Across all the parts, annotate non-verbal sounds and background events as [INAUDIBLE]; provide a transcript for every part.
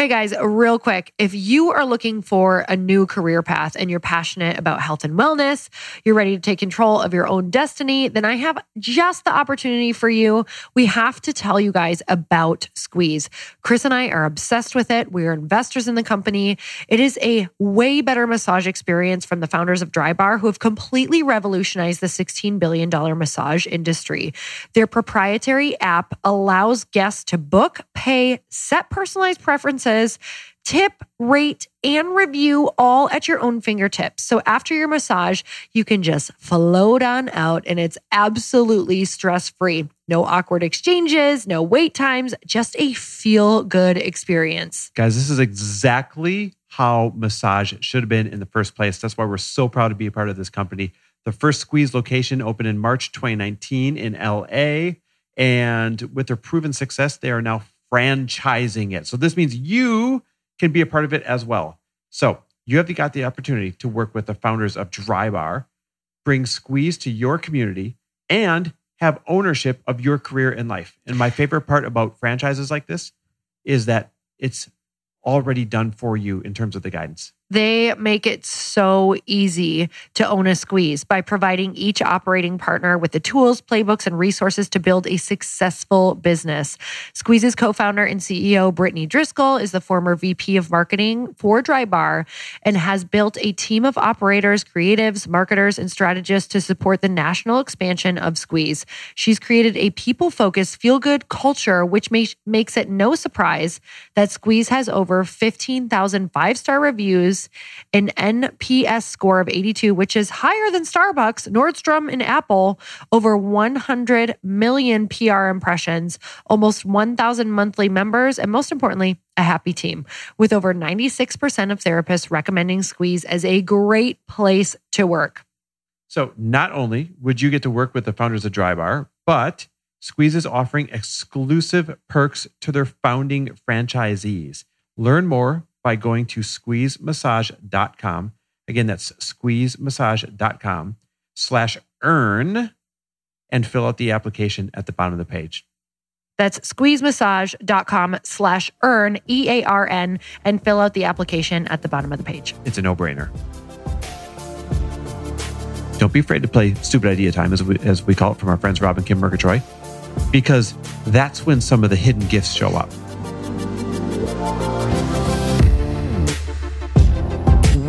Hey guys, real quick, if you are looking for a new career path and you're passionate about health and wellness, you're ready to take control of your own destiny, then I have just the opportunity for you. We have to tell you guys about Squeeze. Chris and I are obsessed with it. We are investors in the company. It is a way better massage experience from the founders of Drybar who have completely revolutionized the $16 billion massage industry. Their proprietary app allows guests to book, pay, set personalized preferences tip, rate, and review all at your own fingertips. So after your massage, you can just float on out and it's absolutely stress free. No awkward exchanges, no wait times, just a feel good experience. Guys, this is exactly how massage should have been in the first place. That's why we're so proud to be a part of this company. The first Squeeze location opened in March 2019 in LA. And with their proven success, they are now franchising it. So this means you can be a part of it as well. So you have got the opportunity to work with the founders of Drybar, bring Squeeze to your community, and have ownership of your career in life. And my favorite part about franchises like this is that it's already done for you in terms of the guidance. They make it so easy to own a squeeze by providing each operating partner with the tools, playbooks, and resources to build a successful business. Squeeze's co founder and CEO, Brittany Driscoll, is the former VP of marketing for Drybar and has built a team of operators, creatives, marketers, and strategists to support the national expansion of Squeeze. She's created a people focused, feel good culture, which makes it no surprise that Squeeze has over 15,000 five star reviews an NPS score of 82, which is higher than Starbucks, Nordstrom, and Apple, over 100 million PR impressions, almost 1,000 monthly members, and most importantly, a happy team, with over 96% of therapists recommending Squeeze as a great place to work. So, not only would you get to work with the founders of Drybar, but Squeeze is offering exclusive perks to their founding franchisees. Learn more by going to squeezemassage.com. Again, that's squeezemassage.com slash earn and fill out the application at the bottom of the page. That's squeezemassage.com slash earn, E A R N, and fill out the application at the bottom of the page. It's a no brainer. Don't be afraid to play stupid idea time, as we, as we call it from our friends Rob and Kim Murgatroyd, because that's when some of the hidden gifts show up.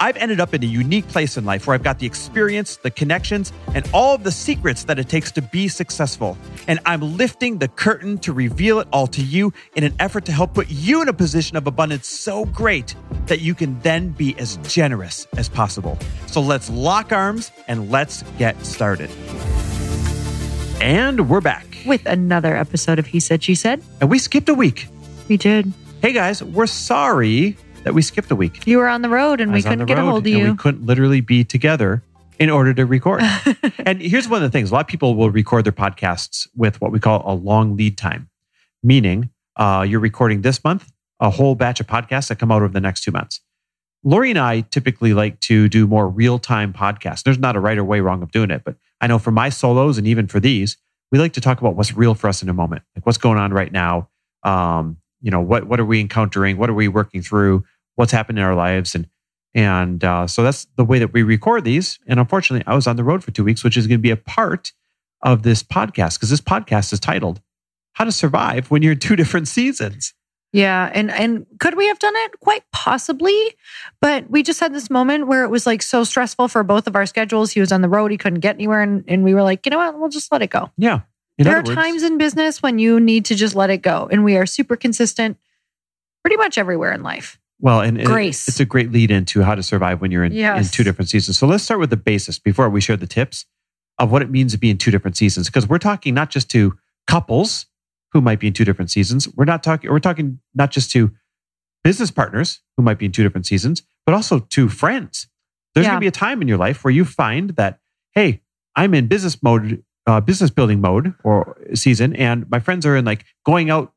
I've ended up in a unique place in life where I've got the experience, the connections, and all of the secrets that it takes to be successful. And I'm lifting the curtain to reveal it all to you in an effort to help put you in a position of abundance so great that you can then be as generous as possible. So let's lock arms and let's get started. And we're back. With another episode of He Said, She Said. And we skipped a week. We did. Hey guys, we're sorry that we skipped a week. You were on the road and I we couldn't get a hold of and you. We couldn't literally be together in order to record. [LAUGHS] and here's one of the things a lot of people will record their podcasts with what we call a long lead time, meaning uh, you're recording this month a whole batch of podcasts that come out over the next two months. Lori and I typically like to do more real time podcasts. There's not a right or way wrong of doing it, but I know for my solos and even for these, we like to talk about what's real for us in a moment, like what's going on right now. Um, you know, what what are we encountering? What are we working through? What's happened in our lives? And and uh, so that's the way that we record these. And unfortunately, I was on the road for two weeks, which is going to be a part of this podcast because this podcast is titled "How to Survive When You're in Two Different Seasons." Yeah, and and could we have done it? Quite possibly, but we just had this moment where it was like so stressful for both of our schedules. He was on the road; he couldn't get anywhere, and, and we were like, you know what? We'll just let it go. Yeah. There are words- times in business when you need to just let it go, and we are super consistent, pretty much everywhere in life. Well, and Grace. it's a great lead into how to survive when you're in, in two different seasons. So let's start with the basis before we share the tips of what it means to be in two different seasons. Because we're talking not just to couples who might be in two different seasons. We're not talking, we're talking not just to business partners who might be in two different seasons, but also to friends. There's Yeah. going to be a time in your life where you find that, hey, I'm in business mode, uh, business building mode or season, and my friends are in like going out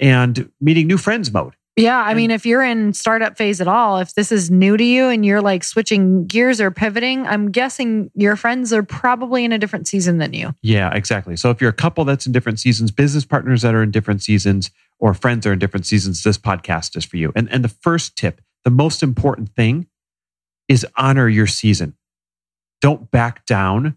and meeting new friends mode. Yeah, I mean, if you're in startup phase at all, if this is new to you and you're like switching gears or pivoting, I'm guessing your friends are probably in a different season than you. Yeah, exactly. So if you're a couple that's in different seasons, business partners that are in different seasons, or friends are in different seasons, this podcast is for you. And and the first tip, the most important thing is honor your season. Don't back down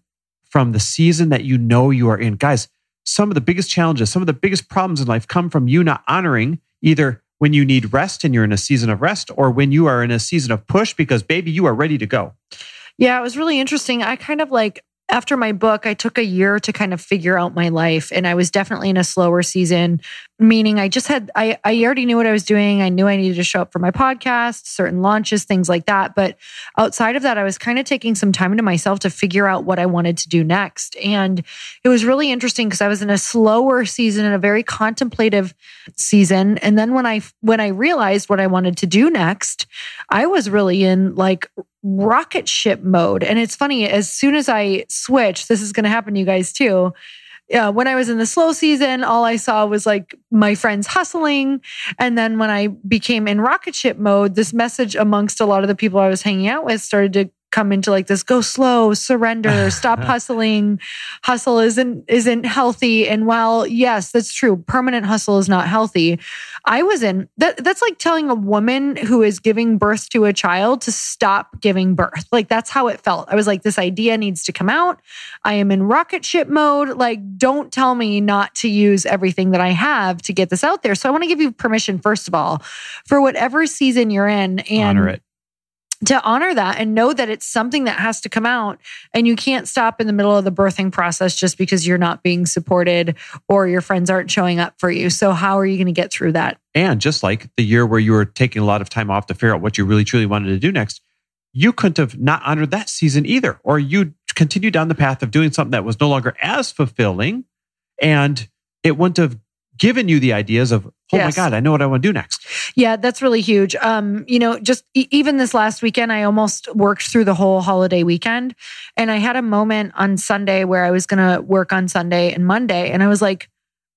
from the season that you know you are in. Guys, some of the biggest challenges, some of the biggest problems in life come from you not honoring either when you need rest and you're in a season of rest or when you are in a season of push because baby you are ready to go. Yeah, it was really interesting. I kind of like after my book, I took a year to kind of figure out my life. And I was definitely in a slower season, meaning I just had, I, I already knew what I was doing. I knew I needed to show up for my podcast, certain launches, things like that. But outside of that, I was kind of taking some time to myself to figure out what I wanted to do next. And it was really interesting because I was in a slower season and a very contemplative season. And then when I, when I realized what I wanted to do next, I was really in like rocket ship mode. And it's funny, as soon as I switch, this is going to happen to you guys too. Yeah, when I was in the slow season, all I saw was like my friends hustling. And then when I became in rocket ship mode, this message amongst a lot of the people I was hanging out with started to come into like this go slow surrender stop [LAUGHS] hustling. Hustle isn't isn't healthy. And while yes that's true permanent hustle is not healthy i was in that that's like telling a woman who is giving birth to a child to stop giving birth. Like that's how it felt. I was like this idea needs to come out. I am in rocket ship mode. Like don't tell me not to use everything that i have to get this out there. So i want to give you permission first of all for whatever season you're in and Honor it to honor that and know that it's something that has to come out and you can't stop in the middle of the birthing process just because you're not being supported or your friends aren't showing up for you. So how are you going to get through that? And just like the year where you were taking a lot of time off to figure out what you really truly wanted to do next, you couldn't have not honored that season either, or you continue down the path of doing something that was no longer as fulfilling and it wouldn't have given you the ideas of, oh yes. my God, I know what I want to do next. Yeah, that's really huge. Um, you know, just e- even this last weekend, I almost worked through the whole holiday weekend. And I had a moment on Sunday where I was going to work on Sunday and Monday. And I was like,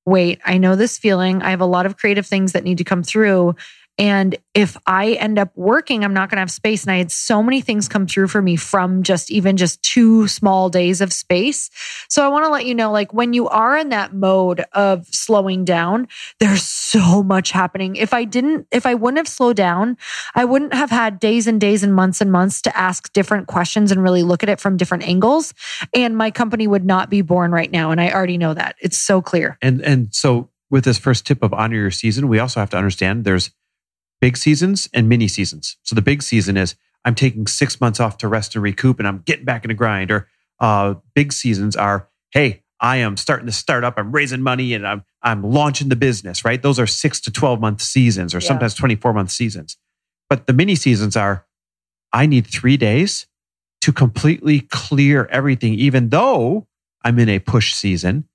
wait, I know this feeling. I have a lot of creative things that need to come through. And if I end up working, I'm not going to have space. And I had so many things come through for me from just even just two small days of space. So I want to let you know like when you are in that mode of slowing down, there's so much happening. If I didn't, if I wouldn't have slowed down, I wouldn't have had days and days and months and months to ask different questions and really look at it from different angles. And my company would not be born right now. And I already know that. It's so clear. And, and so with this first tip of honor your season, we also have to understand there's big seasons and mini seasons. So the big season is I'm taking six months off to rest and recoup and I'm getting back in the grind. Or uh, big seasons are, hey, I am starting to start up, I'm raising money and I'm I'm launching the business, right? Those are six to 12 month seasons or yeah. sometimes 24 month seasons. But the mini seasons are I need three days to completely clear everything, even though I'm in a push season,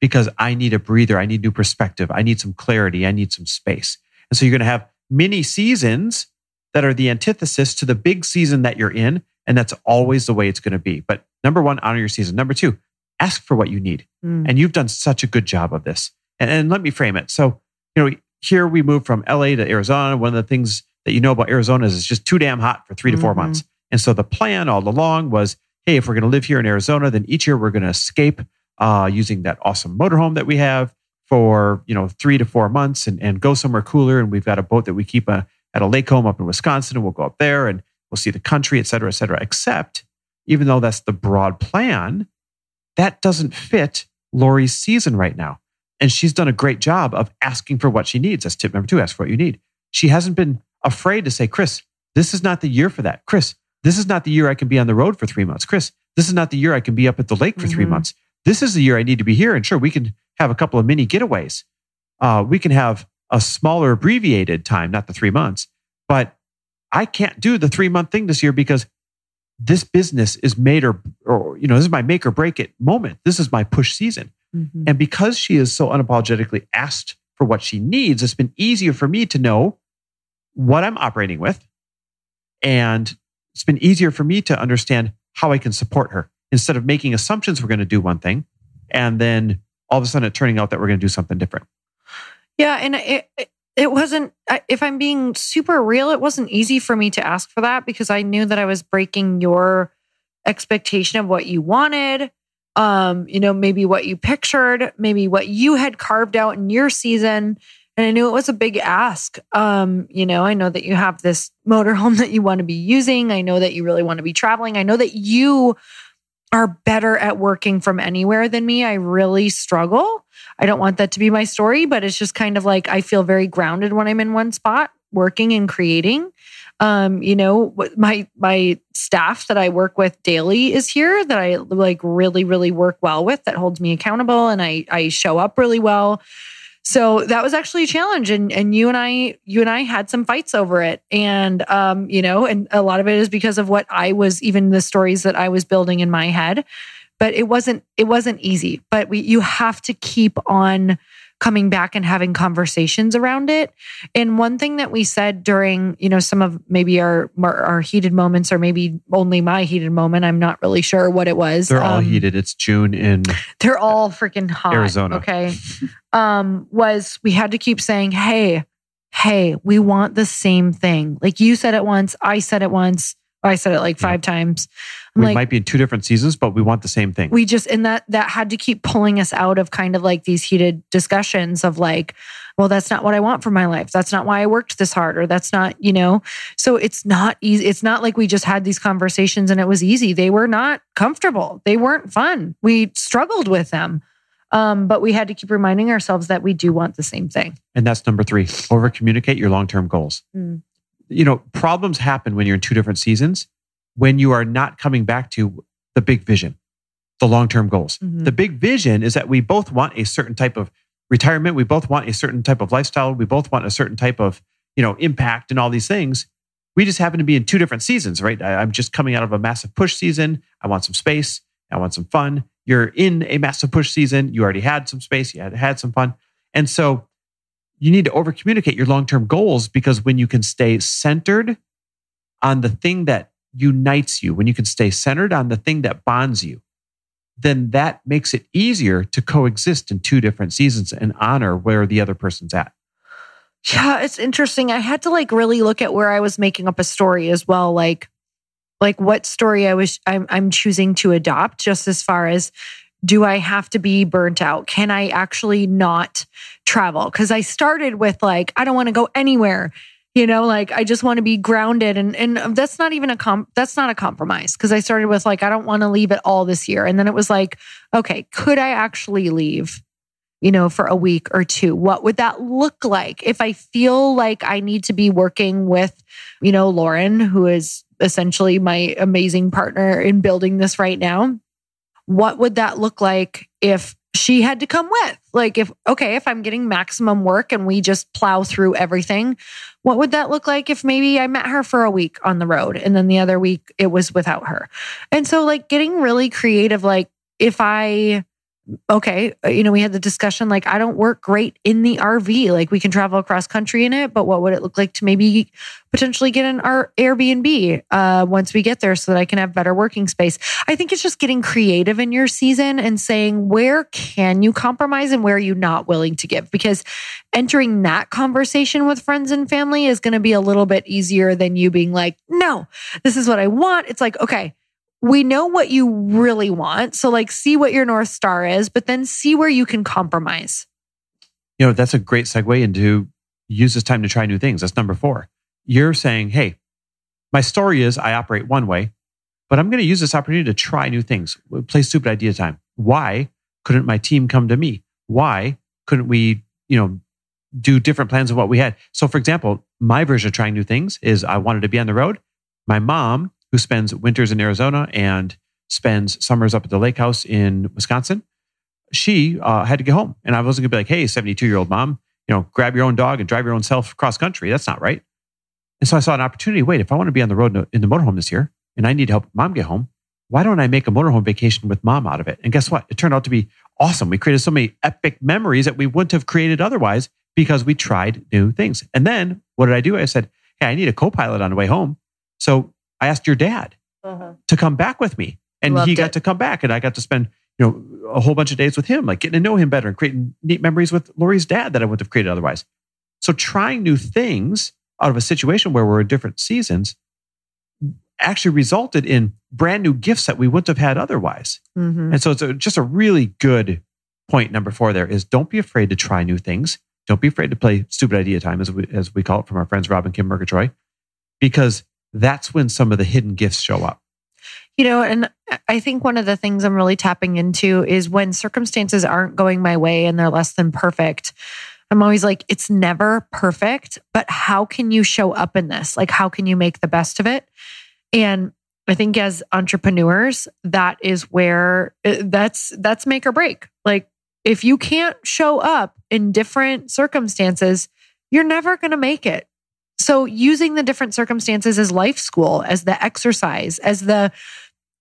because I need a breather. I need new perspective. I need some clarity. I need some space. And so you're going to have mini seasons that are the antithesis to the big season that you're in. And that's always the way it's going to be. But number one, honor your season. Number two, ask for what you need. Mm. And you've done such a good job of this. And, and let me frame it. So, you know, here we moved from LA to Arizona. One of the things that you know about Arizona is it's just too damn hot for 3 to 4 mm-hmm. months. And so the plan all along was, hey, if we're going to live here in Arizona, then each year we're going to escape uh, using that awesome motorhome that we have for you know three to four months and, and go somewhere cooler. And we've got a boat that we keep a, uh, at a lake home up in Wisconsin, and we'll go up there and we'll see the country, et cetera, et cetera. Except, even though that's the broad plan, that doesn't fit Lori's season right now. And she's done a great job of asking for what she needs. That's tip number two ask for what you need. She hasn't been afraid to say, Chris, this is not the year for that. Chris, this is not the year I can be on the road for three months. Chris, this is not the year I can be up at the lake for mm-hmm. three months. This is the year I need to be here. And sure, we can have a couple of mini getaways. Uh, we can have a smaller abbreviated time, not the three months. But I can't do the three month thing this year because this business is made or, or, you know, this is my make or break it moment. This is my push season. Mm-hmm. And because she is so unapologetically asked for what she needs, it's been easier for me to know what I'm operating with. And it's been easier for me to understand how I can support her. Instead of making assumptions we're going to do one thing and then all of a sudden it turning out that we're going to do something different. Yeah, and it, it wasn't if i'm being super real it wasn't easy for me to ask for that because i knew that i was breaking your expectation of what you wanted um you know maybe what you pictured maybe what you had carved out in your season and i knew it was a big ask um you know i know that you have this motorhome [LAUGHS] that you want to be using i know that you really want to be traveling i know that you are better at working from anywhere than me i really struggle I don't want that to be my story, but it's just kind of like I feel very grounded when I'm in one spot working and creating. Um, you know, my my staff that I work with daily is here that I like really really work well with that holds me accountable and I I show up really well. So that was actually a challenge and and you and I you and I had some fights over it. And um you know and a lot of it is because of what I was even the stories that I was building in my head. But it wasn't it wasn't easy. But we you have to keep on coming back and having conversations around it. And one thing that we said during you know some of maybe our our heated moments or maybe only my heated moment i'm not really sure what it was they're all um, heated. It's june in they're all freaking hot arizona. okay? [LAUGHS] Um was we had to keep saying hey hey we want the same thing. Like you said it once i said it once I said it like five yeah. times. I'm we like, might be in two different seasons, but we want the same thing. We just and that that had to keep pulling us out of kind of like these heated discussions of like, well, that's not what I want for my life. That's not why I worked this hard, or that's not, you know. So it's not easy. It's not like we just had these conversations and it was easy. They were not comfortable. They weren't fun. We struggled with them. Um, but we had to keep reminding ourselves that we do want the same thing. And that's number three over communicate your long term goals. Mm you know, problems happen when you're in two different seasons when you are not coming back to the big vision, the long term goals. Mm-hmm. The big vision is that we both want a certain type of retirement. We both want a certain type of lifestyle. We both want a certain type of, you know, impact and all these things. We just happen to be in two different seasons, right? I'm just coming out of a massive push season. I want some space. I want some fun. You're in a massive push season. You already had some space. You had had some fun. And so you need to over communicate your long term goals because when you can stay centered on the thing that unites you, when you can stay centered on the thing that bonds you, then that makes it easier to coexist in two different seasons and honor where the other person's at. Yeah, it's interesting. I had to like really look at where I was making up a story as well, like like what story I was I'm I'm choosing to adopt just as far as do I have to be burnt out? Can I actually not travel? Because I started with like, I don't want to go anywhere. You know, like I just want to be grounded, and and um, that's not even a comp. That's not a compromise because I started with like I don't want to leave it all this year, and then it was like, okay, could I actually leave? You know, for a week or two, what would that look like if I feel like I need to be working with, you know, Lauren, who is essentially my amazing partner in building this right now? What would that look like if she had to come with? Like, if, okay, if I'm getting maximum work and we just plow through everything, what would that look like if maybe I met her for a week on the road and then the other week it was without her? And so, like, getting really creative, like, if I, okay, uh, you know, we had the discussion like, I don't work great in the RV. Like, we can travel across country in it, but what would it look like to maybe potentially get an Airbnb uh, once we get there so that I can have better working space? I think it's just getting creative in your season and saying, where can you compromise and where are you not willing to give? Because entering that conversation with friends and family is going to be a little bit easier than you being like, no, this is what I want. It's like, okay, we know what you really want. So, like, see what your North Star is, but then see where you can compromise. You know, that's a great segue into use this time to try new things. That's number four. You're saying, hey, my story is I operate one way, but I'm going to use this opportunity to try new things. Play stupid idea time. Why couldn't my team come to me? Why couldn't we, you know, do different plans of what we had? So, for example, my version of trying new things is I wanted to be on the road. My mom who spends winters in Arizona and spends summers up at the lake house in Wisconsin, she uh, had to get home. And I wasn't going to be like, hey, 72 year old mom, you know, grab your own dog and drive your own self cross country. That's not right. And so I saw an opportunity. Wait, if I want to be on the road in the motorhome this year and I need to help mom get home, why don't I make a motorhome vacation with mom out of it? And guess what? It turned out to be awesome. We created so many epic memories that we wouldn't have created otherwise because we tried new things. And then what did I do? I said, hey, I need a co pilot on the way home. So I asked your dad uh-huh. to come back with me. And Loved he got it. to come back and I got to spend, you know, a whole bunch of days with him, like getting to know him better and creating neat memories with Lori's dad that I wouldn't have created otherwise. So trying new things out of a situation where we're in different seasons actually resulted in brand new gifts that we wouldn't have had otherwise. Mhm. And so it's a, just a really good point. Number four there is don't be afraid to try new things. Don't be afraid to play stupid idea time, as we, as we call it from our friends Rob and Kim Murgatroyd, because that's when some of the hidden gifts show up. You know, and I think one of the things I'm really tapping into is when circumstances aren't going my way and they're less than perfect. I'm always like, it's never perfect, but how can you show up in this? Like, how can you make the best of it? And I think as entrepreneurs, that is where uh, that's that's make or break. Like, if you can't show up in different circumstances, you're never going to make it. So, using the different circumstances as life school, as the exercise, as the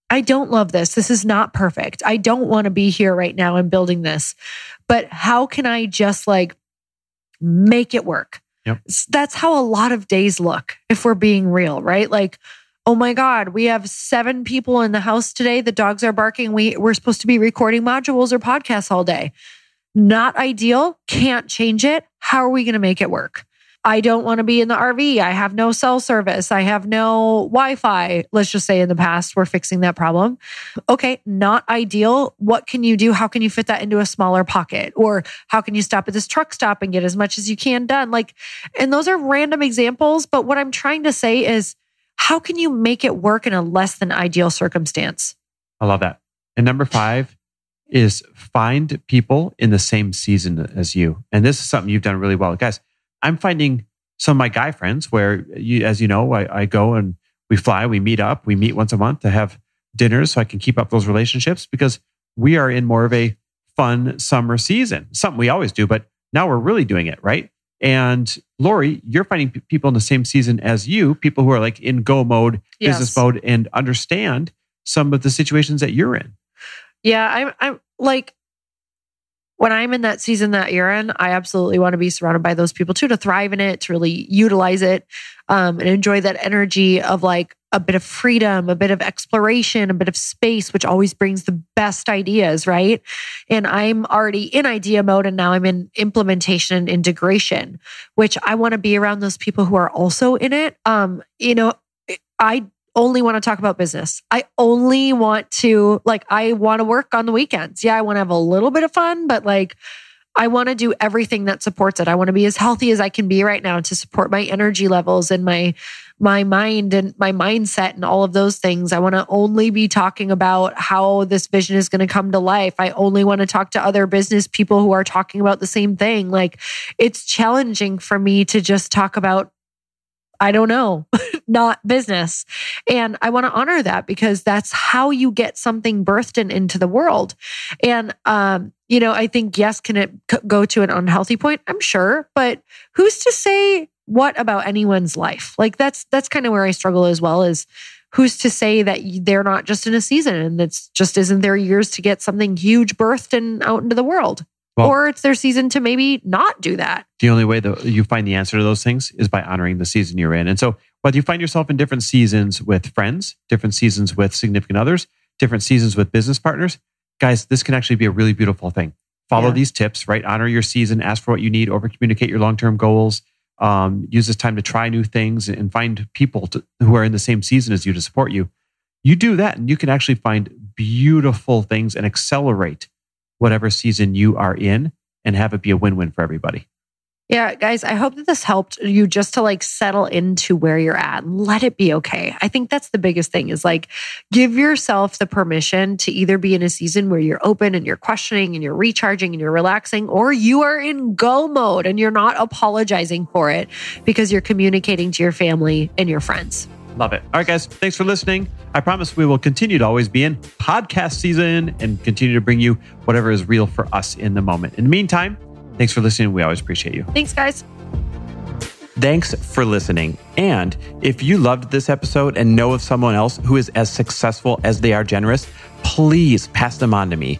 I don't love this. This is not perfect. I don't want to be here right now and building this. But how can I just like make it work? Yep. That's how a lot of days look if we're being real, right? Like, oh my God, we have seven people in the house today. The dogs are barking. We, we're supposed to be recording modules or podcasts all day. Not ideal. Can't change it. How are we going to make it work? I don't want to be in the RV. I have no cell service. I have no Wi Fi. Let's just say in the past, we're fixing that problem. Okay, not ideal. What can you do? How can you fit that into a smaller pocket? Or how can you stop at this truck stop and get as much as you can done? Like, and those are random examples. But what I'm trying to say is, how can you make it work in a less than ideal circumstance? I love that. And number five is find people in the same season as you. And this is something you've done really well. Guys, I'm finding some of my guy friends where you, as you know, I, I go and we fly, we meet up, we meet once a month to have dinners so I can keep up those relationships because we are in more of a fun summer season. Something we always do, but now we're really doing it, right? And Lori, you're finding p- people in the same season as you, people who are like in go mode, business mode, and understand some of the situations that you're in. Yeah, I'm I'm like when I'm in that season that you're in, I absolutely want to be surrounded by those people too to thrive in it, to really utilize it, um, and enjoy that energy of like a bit of freedom, a bit of exploration, a bit of space, which always brings the best ideas, right? And I'm already in idea mode and now I'm in implementation and integration, which I want to be around those people who are also in it. Um, you know, I only want to talk about business. I only want to like I want to work on the weekends. Yeah, I want to have a little bit of fun, but like I want to do everything that supports it. I want to be as healthy as I can be right now to support my energy levels and my my mind and my mindset and all of those things. I want to only be talking about how this vision is going to come to life. I only want to talk to other business people who are talking about the same thing. Like it's challenging for me to just talk about I don't know, [LAUGHS] not business. And I want to honor that because that's how you get something birthed in, into the world. And, um, you know, I think, yes, can it go to an unhealthy point? I'm sure, but who's to say what about anyone's life? Like that's, that's kind of where I struggle as well is who's to say that they're not just in a season and it's just isn't their years to get something huge birthed and out into the world? Well- or it's their season to maybe not do that. The only way that you find the answer to those things is by honoring the season you're in. And so, whether you find yourself in different seasons with friends, different seasons with significant others, different seasons with business partners, guys, this can actually be a really beautiful thing. Follow Yeah. these tips, right? Honor your season, ask for what you need, over communicate your long term goals. Um, use this time to try new things and find people to, who are in the same season as you to support you. You do that, and you can actually find beautiful things and accelerate whatever season you are in and have it be a win win for everybody. Yeah, guys, I hope that this helped you just to like settle into where you're at let it be okay. I think that's the biggest thing is like give yourself the permission to either be in a season where you're open and you're questioning and you're recharging and you're relaxing, or you are in go mode and you're not apologizing for it because you're communicating to your family and your friends. Love it. All right, guys, thanks for listening. I promise we will continue to always be in podcast season and continue to bring you whatever is real for us in the moment. In the meantime, thanks for listening. We always appreciate you. Thanks, guys. Thanks for listening. And if you loved this episode and know of someone else who is as successful as they are generous, please pass them on to me.